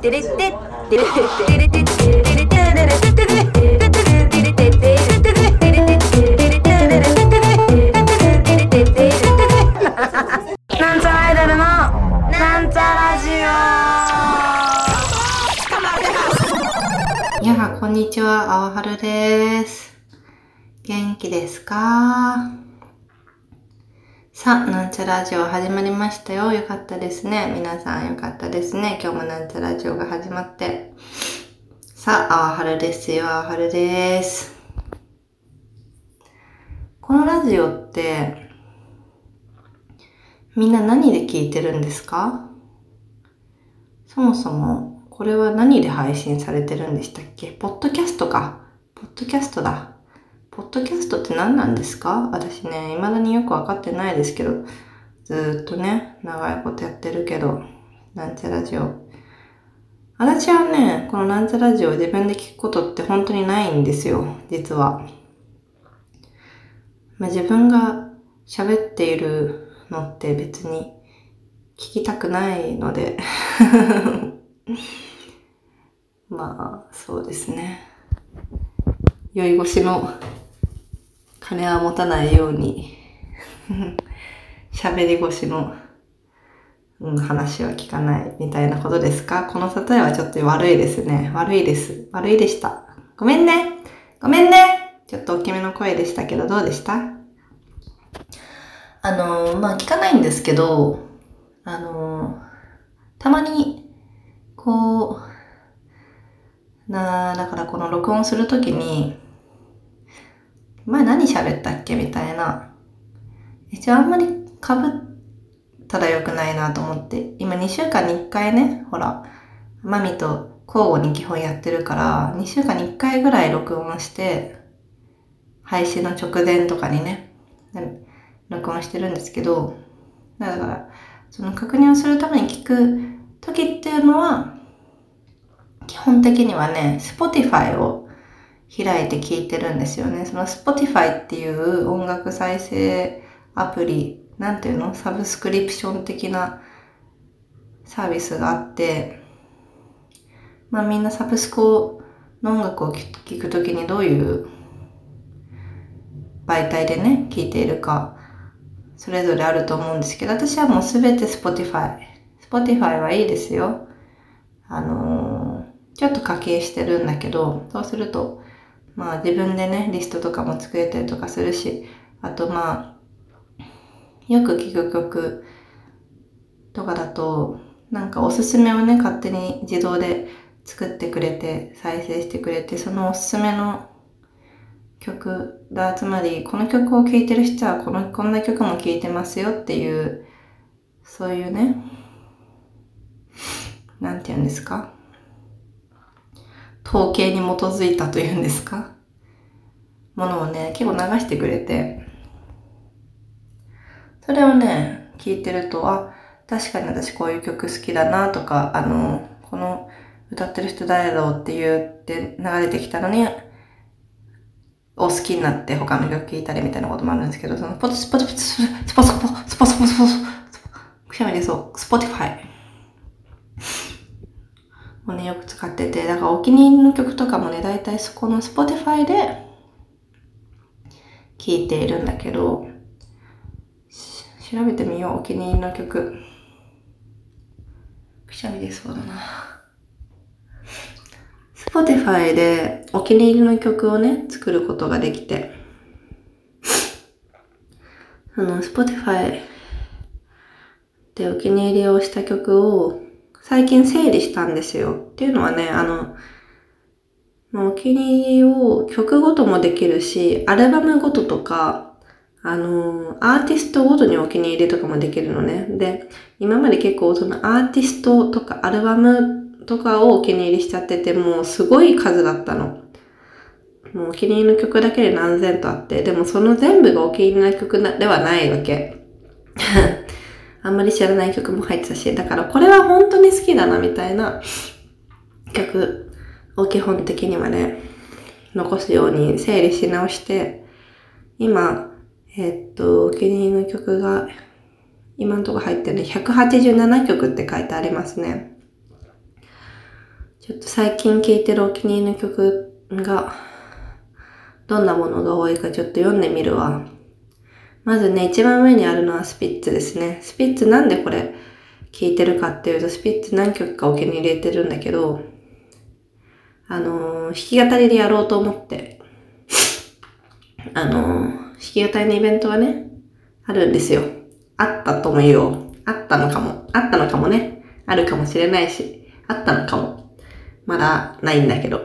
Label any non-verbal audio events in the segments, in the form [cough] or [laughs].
テレテテテレテレテテテテテテテテテなんちゃらアイドルのなんちゃラジオ皆さんこんにちは、あわです。元気ですか？さあ、なんちゃラジオ始まりましたよ。よかったですね。皆さんよかったですね。今日もなんちゃラジオが始まって。さあ、あわはるですよ。あわはるです。このラジオって、みんな何で聞いてるんですか？そもそも、これは何で配信されてるんでしたっけ？ポッドキャストか。ポッドキャストだ。ポッドキャストって何なんですか？私ね、未だによくわかってないですけど、ずっとね、長いことやってるけど、なんちゃラジオ。私はね、このなんちゃラジオを自分で聞くことって本当にないんですよ、実は。まあ、自分が喋っているのって別に聞きたくないので [laughs] まあ、そうですね。酔い越しの金は持たないように [laughs] 喋り越しの、うん、話は聞かないみたいなことですか？この例えはちょっと悪いですね。悪いです。悪いでした。ごめんね。ごめんね。ちょっと大きめの声でしたけど、どうでした？あのー、まあ、聞かないんですけど、あのー、たまに、こう、なだからこの録音するときに、前何喋ったっけ？みたいな。一応あんまり被ったら良くないなと思って、今2週間に1回ね、ほら、マミと交互に基本やってるから、2週間に1回ぐらい録音して、配信の直前とかにね、録音してるんですけど、だから、その確認をするために聞く時っていうのは、基本的にはね、Spotify を開いて聞いてるんですよね。その Spotify っていう音楽再生アプリ、なんていうの？サブスクリプション的なサービスがあって、まあみんなサブスクの音楽を聴くときにどういう媒体でね、聴いているか、それぞれあると思うんですけど、私はもうすべて Spotify。Spotify はいいですよ。あのー、ちょっと課金してるんだけど、そうすると、まあ自分でね、リストとかも作れたりとかするし、あとまあ、よく聴く曲とかだと、なんかおすすめをね、勝手に自動で作ってくれて、再生してくれて、そのおすすめの曲だ、つまり、この曲を聴いてる人はこの、こんな曲も聴いてますよっていう、そういうね、なんて言うんですか？統計に基づいたというんですか？ものをね、結構流してくれて、それをね、聞いてると、あ、確かに私こういう曲好きだなとか、あの、この歌ってる人誰だろうって言って流れてきたのに、を好きになって他の曲聴いたりみたいなこともあるんですけど、そのポツポツポツスポツポスポツポツポくしゃみでそう、Spotify をね、よく使ってて、だからお気に入りの曲とかもね、だいたいそこの Spotify で聴いているんだけど、調べてみよう、お気に入りの曲。くしゃみでそうだな。Spotify でお気に入りの曲をね、作ることができて、あの、Spotify でお気に入りをした曲を最近整理したんですよ。っていうのはね、あの、お気に入りを曲ごともできるし、アルバムごととか、あの、アーティストごとにお気に入りとかもできるのね。で、今まで結構そのアーティストとかアルバムとかをお気に入りしちゃってて、もうすごい数だったの。もうお気に入りの曲だけで何千とあって、でもその全部がお気に入りの曲ではないわけ。[laughs] あんまり知らない曲も入ってたし、だからこれは本当に好きだなみたいな曲を基本的にはね、残すように整理し直して、今、えっと、お気に入りの曲が今のとこ入ってるの187曲って書いてありますね。ちょっと最近聴いてるお気に入りの曲が、どんなものが多いかちょっと読んでみるわ。まずね、一番上にあるのはスピッツですね。スピッツなんでこれ聴いてるかっていうと、スピッツ何曲かお気に入れてるんだけど、あのー、弾き語りでやろうと思って、あのー、弾き語りのイベントはね、あるんですよ。あったとも言おう。あったのかも。あったのかもね。あるかもしれないし、あったのかも。まだないんだけど。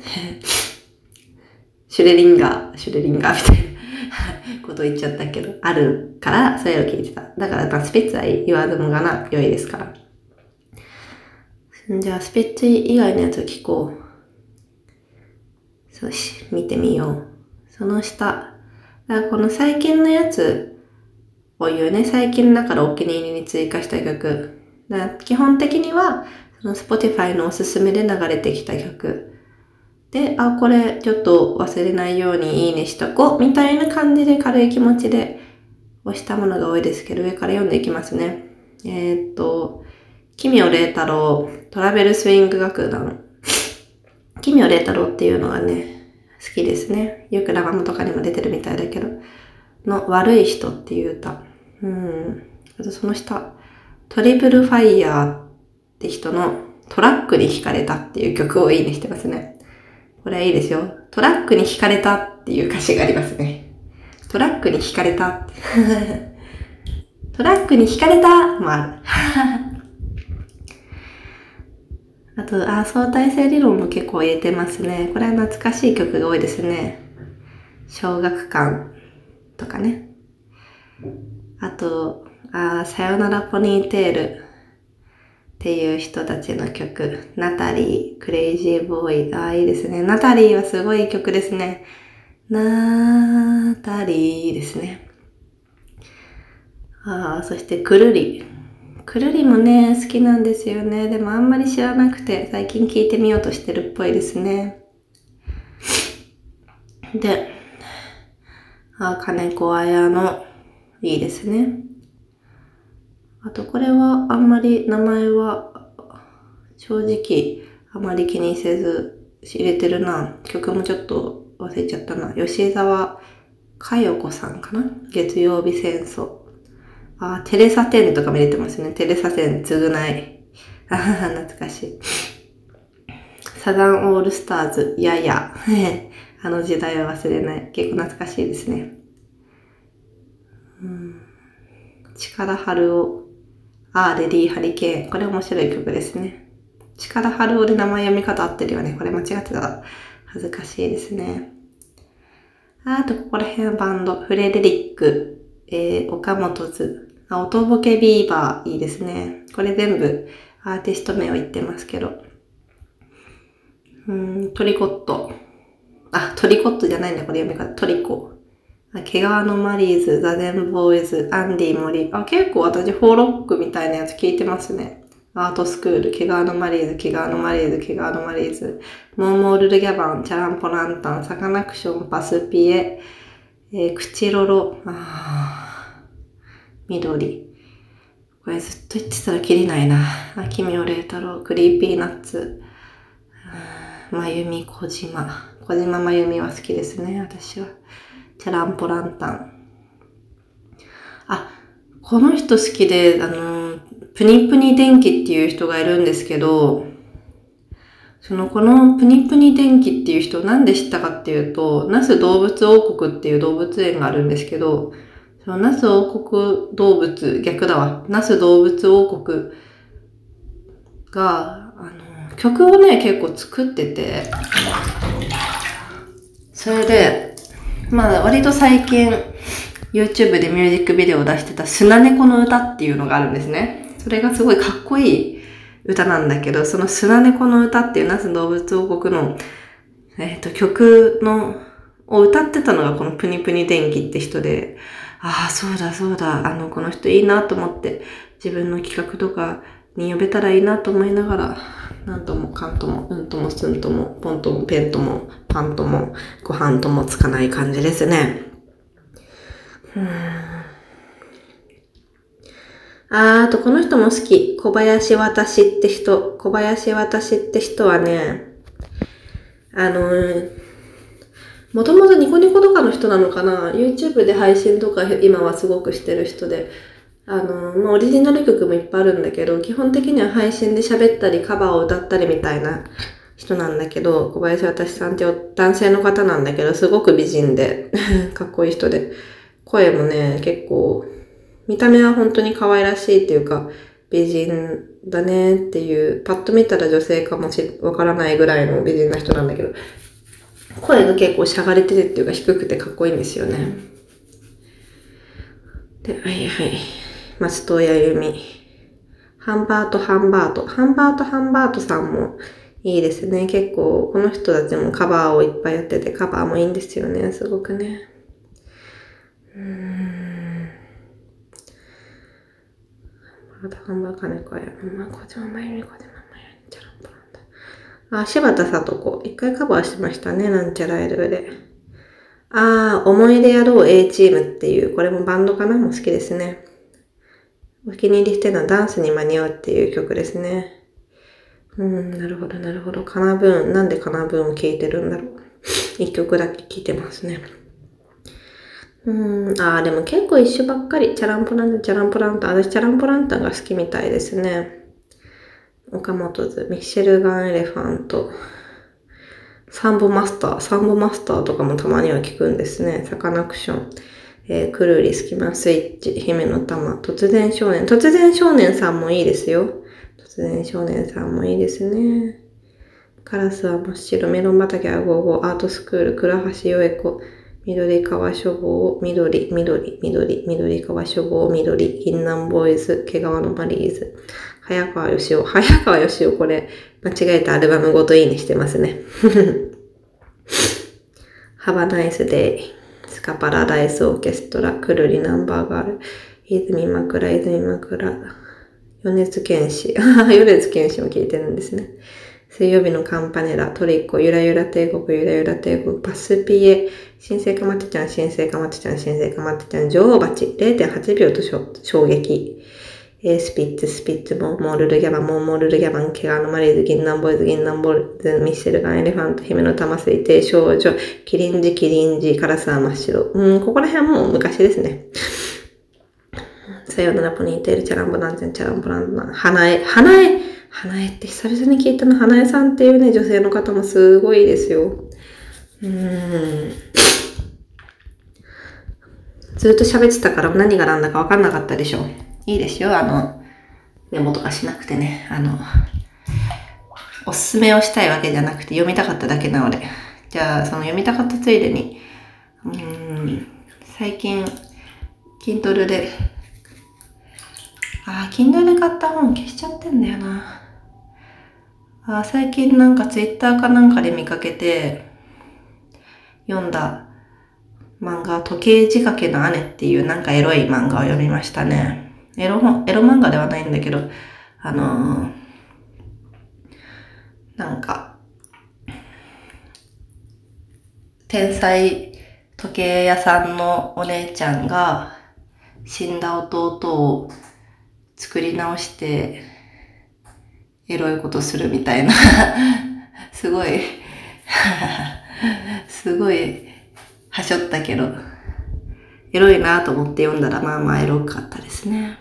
[laughs] シュレリンガー、シュレリンガーみたいなこと言っちゃったけど、あるから、それを聞いてた。だから、まあ、スピッツは言わずもがな、良いですから。じゃあ、スピッツ以外のやつを聞こう。そし、見てみよう。その下。だこの最近のやつを言うね。最近だからお気に入りに追加した曲。だ基本的には、その Spotify のおすすめで流れてきた曲。で、あ、これちょっと忘れないようにいいねしとこう。みたいな感じで軽い気持ちで押したものが多いですけど、上から読んでいきますね。えー、っと、奇妙麗太郎、トラベルスイング楽団。奇妙麗太郎っていうのがね、好きですね。よくラガムとかにも出てるみたいだけど。の悪い人っていう歌。うん。あとその下、トリプルファイヤーって人のトラックに惹かれたっていう曲をいいねしてますね。これはいいですよ。トラックに惹かれたっていう歌詞がありますね。トラックに惹かれた。[laughs] トラックに惹かれたもある。あと、あ、相対性理論も結構入れてますね。これは懐かしい曲が多いですね。小学館とかね。あと、あ、さよならポニーテールっていう人たちの曲。ナタリー、クレイジーボーイ。ああ、いいですね。ナタリーはすごい曲ですね。ナタリーですね。ああそしてくるり。くるりもね、好きなんですよね。でもあんまり知らなくて、最近聞いてみようとしてるっぽいですね。で、あ、金子綾の、いいですね。あと、これはあんまり名前は、正直、あまり気にせず入れてるな。曲もちょっと忘れちゃったな。吉沢佳代子さんかな？月曜日戦争。あ、テレサテンとかも入れてますね。テレサテン、償い。あはは懐かしい。サザンオールスターズ、やや。[laughs] あの時代は忘れない。結構懐かしいですね。うん、力春を、あー、レディーハリケーン。これ面白い曲ですね。力春をで名前読み方合ってるよね。これ間違ってたら恥ずかしいですね。あと、ここら辺はバンド。フレデリック、えー、岡本図、あ、音ボケビーバーいいですね。これ全部アーティスト名を言ってますけど。うん、トリコット。あ、トリコットじゃないんだ、これ読み方。トリコ。あ毛皮のマリーズ、ザゼンボーイズ、アンディ・モリ。あ、結構私、フォーロックみたいなやつ聞いてますね。アートスクール、毛皮のマリーズ、毛皮のマリーズ、毛皮のマリーズ、モーモールルギャバン、チャランポランタン、サカナクション、パスピエ、えー、クチロロ、あ緑。これずっと言ってたらきりないな。秋妙麗太郎、クリーピーナッツ、麻由美、小島。小島麻由美は好きですね、私は。チャランポランタン。あ、この人好きで、あの、ぷにぷに電機っていう人がいるんですけど、その、このぷにぷに電機っていう人なんで知ったかっていうと、那須動物王国っていう動物園があるんですけど、そのナス王国動物、逆だわ。ナス動物王国が、あの、曲をね、結構作ってて、それで、まあ、割と最近、YouTube でミュージックビデオを出してた砂猫の歌っていうのがあるんですね。それがすごいかっこいい歌なんだけど、その砂猫の歌っていうナス動物王国の、えっ、ー、と、曲の、を歌ってたのがこのプニプニ電気って人で、ああ、そうだそうだ、あの、この人いいなと思って、自分の企画とかに呼べたらいいなと思いながら、なんともかんとも、うんともすんとも、ポンともペンとも、パンとも、ご飯ともつかない感じですね。うんあー、あとこの人も好き。小林私って人。小林私って人はね、あのー、もともとニコニコとかの人なのかな ?YouTube で配信とか今はすごくしてる人で。あのー、オリジナル曲もいっぱいあるんだけど、基本的には配信で喋ったりカバーを歌ったりみたいな人なんだけど、小林私さんって男性の方なんだけど、すごく美人で、[laughs] かっこいい人で、声もね、結構、見た目は本当に可愛らしいっていうか、美人だねっていう、パッと見たら女性かもし、わからないぐらいの美人な人なんだけど、声が結構しゃがれててっていうか低くてかっこいいんですよね。で、はいはい。松任谷由実。ハンバート、ハンバート。ハンバート、ハンバートさんもいいですね。結構、この人たちもカバーをいっぱいやってて、カバーもいいんですよね。すごくね。うーん。まだハンバー金子や。まあ、こちらまゆみこでままやんちゃらんぽらんだ。あ、柴田さと子。一回カバーしましたね。なんちゃらエルで。ああ、思い出やろう A チームっていう、これもバンドかな？も好きですね。お気に入りしてるのはダンスに間に合うっていう曲ですね。うん、なるほど、なるほど。カナブーン、なんでカナブーンを聴いてるんだろう。[laughs] 一曲だけ聴いてますね。うん、ああ、でも結構一緒ばっかり。チャランポランタン、チャランポランタン。私、チャランポランタンが好きみたいですね。岡本図、ミッシェルガンエレファント、サンボマスター、サンボマスターとかもたまには聞くんですね。サカナクション、えー、くるり、スキマスイッチ、姫乃たま、突然少年。突然少年さんもいいですよ。突然少年さんもいいですね。カラスは真っ白、メロン畑 a go go、アートスクール、倉橋ヨエコ、緑川書房、緑、緑、緑、緑川書房、緑、銀南ボーイズ、毛皮のマリーズ、早川よしお、早川よしお、これ、間違えたアルバムごといいにしてますね。[laughs] ハバナイスデイ、スカパラダイスオーケストラ、くるりナンバーガール、泉枕、泉枕、米津玄師、[laughs] 米津玄師も聞いてるんですね。水曜日のカンパネラ、トリッコ、ゆらゆら帝国、ゆらゆら帝国、パスピエ、新生かまってちゃん、新生かまってちゃん、新生かまってちゃん、女王蜂、0.8秒と衝撃。えー、スピッツ、スピッツ、モールルギャバン、モーモールルギャバン、毛皮のマリーズ、銀杏ボーイズ、銀杏ボーイズ、ミッシェルガン、エレファント、姫の玉水亭、少女、キリンジ、キリンジ、カラスは真っ白。うん、ここら辺はもう昔ですね。さよならポニーテール、チャランボランチャン、チャランボランナン、花江、花江、花江って久々に聞いたの、花江さんっていうね、女性の方もすごいですよ。うーん。ずっと喋ってたから何が何だか分かんなかったでしょ。いいですよ、あの、メモとかしなくてね。あの、おすすめをしたいわけじゃなくて読みたかっただけなので。じゃあ、その読みたかったついでに、うん、最近、筋トレで、ああ、Kindle で買った本消しちゃってんだよな。あ最近なんか Twitter かなんかで見かけて、読んだ漫画、時計仕掛けの姉っていうなんかエロい漫画を読みましたね。エロ本、エロ漫画ではないんだけど、あのー、なんか、天才時計屋さんのお姉ちゃんが死んだ弟を作り直してエロいことするみたいな [laughs] すごい [laughs] すごいはしょったけど、エロいなと思って読んだらまあまあエロかったですね。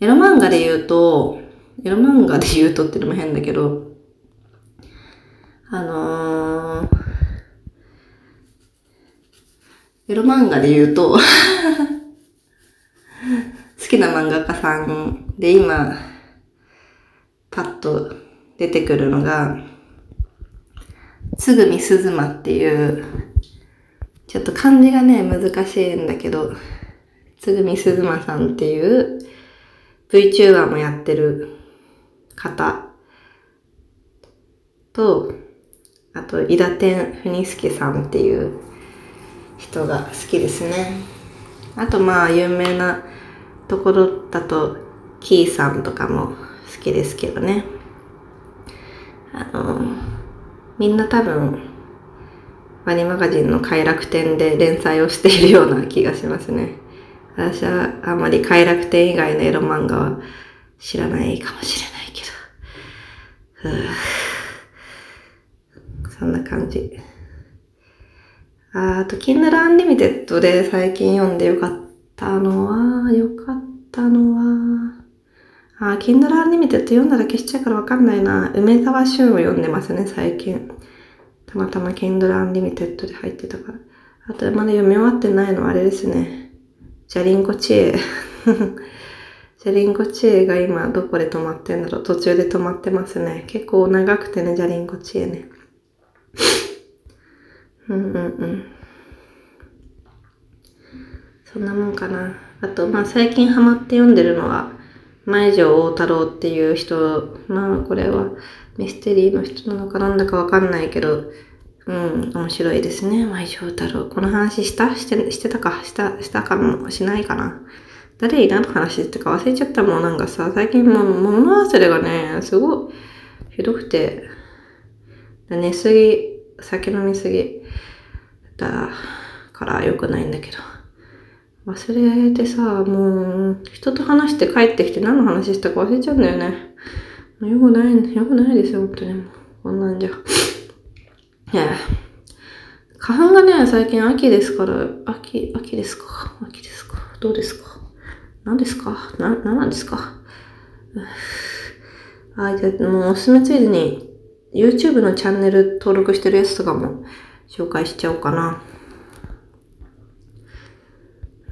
エロ漫画で言うと、エロ漫画で言うとってのも変だけど、あのー、エロ漫画で言うと [laughs] 好きな漫画家さんで今、パッと出てくるのが、つぐみすずまっていうちょっと漢字がね、難しいんだけど、つぐみすずまさんっていう VTuber もやってる方と、あと、伊田天ふすけさんっていう人が好きですね。あと、まあ、有名なところだと、キーさんとかも好きですけどね。あの、みんな多分、ワニマガジンの快楽天で連載をしているような気がしますね。私はあまり快楽天以外のエロ漫画は知らないかもしれないけど。そんな感じ。ああと、Kindle Unlimited で最近読んでよかったのは、よかったのは、あ、Kindle Unlimited 読んだら消しちゃうからわかんないな。梅沢俊を読んでますね、最近。たまたま Kindle Unlimited で入ってたから。あと、まだ読み終わってないのはあれですね。ジャリンコ知恵。[laughs] ジャリンコ知恵が今どこで止まってんだろう。途中で止まってますね。結構長くてね、ジャリンコ知恵ね。[laughs] うんうんうん。そんなもんかな。あと、まあ最近ハマって読んでるのは、前城大太郎っていう人、まあこれはミステリーの人なのかなんだかわかんないけど、うん、面白いですね、前城太郎。この話した？してしてたか？したしたかもしないかな。誰に何の話してか忘れちゃったもん。なんかさ、最近もう物忘れがね、すごいひどくて、寝すぎ、酒飲みすぎだから良くないんだけど。忘れてさ、もう、人と話して帰ってきて何の話したか忘れちゃうんだよね。よくない、よくないですよ、本当に。こんなんじゃ。いや、花粉がね、最近秋ですから、秋、秋ですか秋ですかどうですか何ですかな、何なんですかあ、じゃあ、もうおすすめついでに、YouTube のチャンネル登録してるやつとかも紹介しちゃおうかな。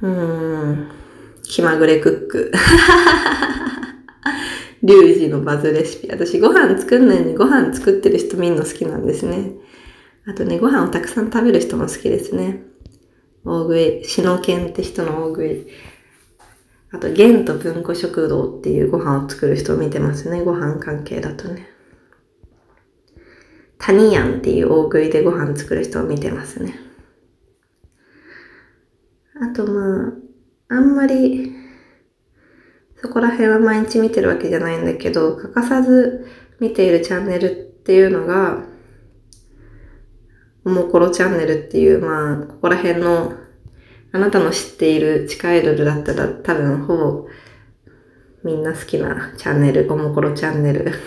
うーん。気まぐれクック。[laughs] リュウジのバズレシピ。私ご飯作んないのにご飯作ってる人見るの好きなんですね。あとね、ご飯をたくさん食べる人も好きですね。大食い、シノケンって人の大食い。あと、ゲンと文庫食堂っていうご飯を作る人を見てますね。ご飯関係だとね。タニヤンっていう大食いでご飯作る人を見てますね。あとまあ、あんまり、そこら辺は毎日見てるわけじゃないんだけど、欠かさず見ているチャンネルっていうのが、おもころチャンネルっていう、まあ、ここら辺の、あなたの知っている地下アイドルだったら多分ほぼみんな好きなチャンネル、おもころチャンネル。[laughs]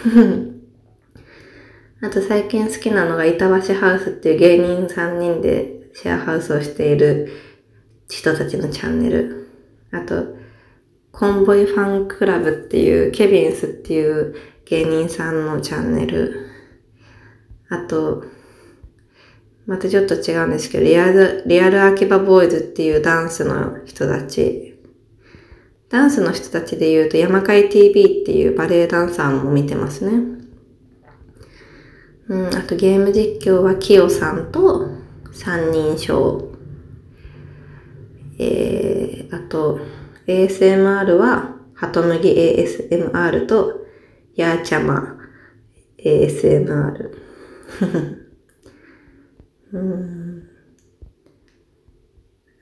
あと最近好きなのが板橋ハウスっていう芸人3人でシェアハウスをしている人たちのチャンネル。あと、コンボイファンクラブっていう、ケビンスっていう芸人さんのチャンネル。あと、またちょっと違うんですけど、リアル、リアルアキバボーイズっていうダンスの人たち。ダンスの人たちで言うと、山海 TV っていうバレエダンサーも見てますね。うん、あとゲーム実況はキヨさんと三人称えー、あと、ASMR は、ハトムギ ASMR と、ヤーチャマ ASMR。[laughs] うん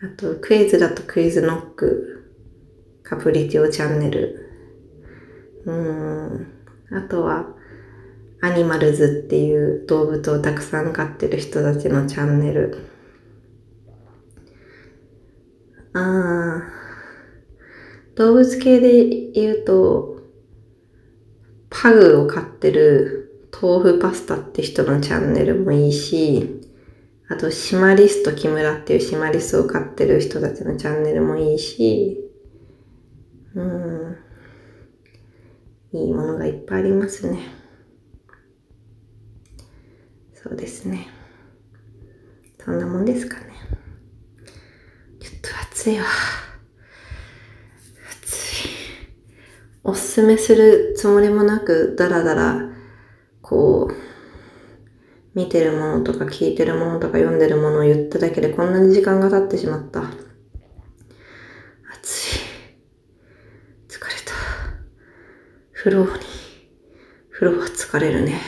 あと、クイズだとクイズノック、カプリティオチャンネル。うん。あとは、アニマルズっていう動物をたくさん飼ってる人たちのチャンネル。ああ。動物系で言うと、パグを飼ってる豆腐パスタって人のチャンネルもいいし、あと、シマリスト木村っていうシマリスを飼ってる人たちのチャンネルもいいし、うん。いいものがいっぱいありますね。そうですね。そんなもんですかね。暑いわ。暑いわ。おすすめするつもりもなく、だらだら、こう、見てるものとか聞いてるものとか読んでるものを言っただけでこんなに時間が経ってしまった。暑い。疲れた。風呂に。風呂は疲れるね。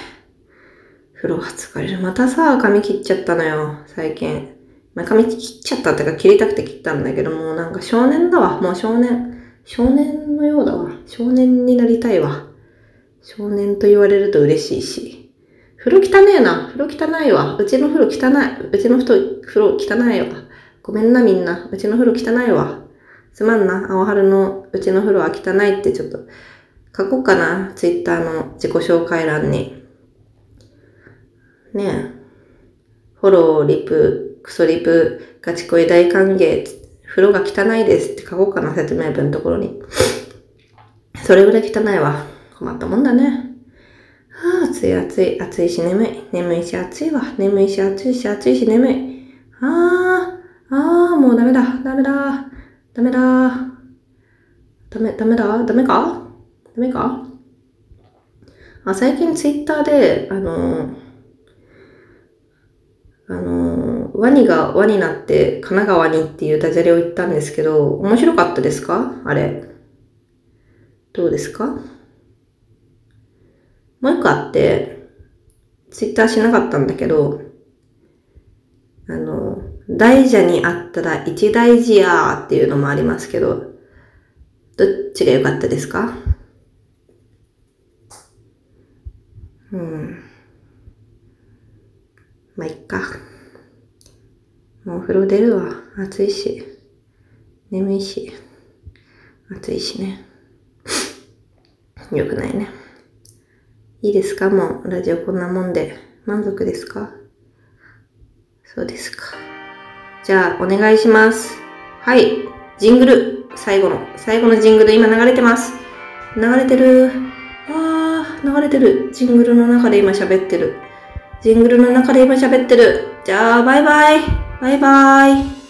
風呂は疲れる。またさ、髪切っちゃったのよ、最近。まあ、髪切っちゃったってか切りたくて切ったんだけどもうなんか少年だわ。もう少年。少年のようだわ。少年になりたいわ。少年と言われると嬉しいし。風呂汚ねえな。風呂汚いわ。うちの風呂汚い。うちの風呂汚いわ。ごめんなみんな。うちの風呂汚いわ。すまんな。青春のうちの風呂は汚いってちょっと書こうかな。ツイッターの自己紹介欄に。ねえ。フォロー、リプ、クソリプ、ガチ恋大歓迎、風呂が汚いですって書こうかな。説明文のところに。それぐらい汚いわ。困ったもんだね。はあ、暑い暑い、暑いし眠い。眠いし暑いわ。眠いし暑いし暑いし眠い。ああ、ああ、もうダメだ、ダメだ、ダメだ。ダメ、ダメだ、ダメか？ダメか？あ、最近ツイッターで、あのー、あのー、ワニが輪になって神奈川にっていうダジャレを言ったんですけど、面白かったですか？あれ。どうですか？もう一個あって、ツイッターしなかったんだけど、あの、大蛇にあったら一大事やーっていうのもありますけど、どっちが良かったですか？うん。まあ、いっか。もうお風呂出るわ。暑いし。眠いし。暑いしね。[laughs] よくないね。いいですか？もう、ラジオこんなもんで。満足ですか？そうですか。じゃあ、お願いします。はい。ジングル。最後の、最後のジングル今流れてます。流れてる。あー、流れてる。ジングルの中で今喋ってる。ジングルの中で今喋ってる。じゃあ、バイバイ。バイバイ。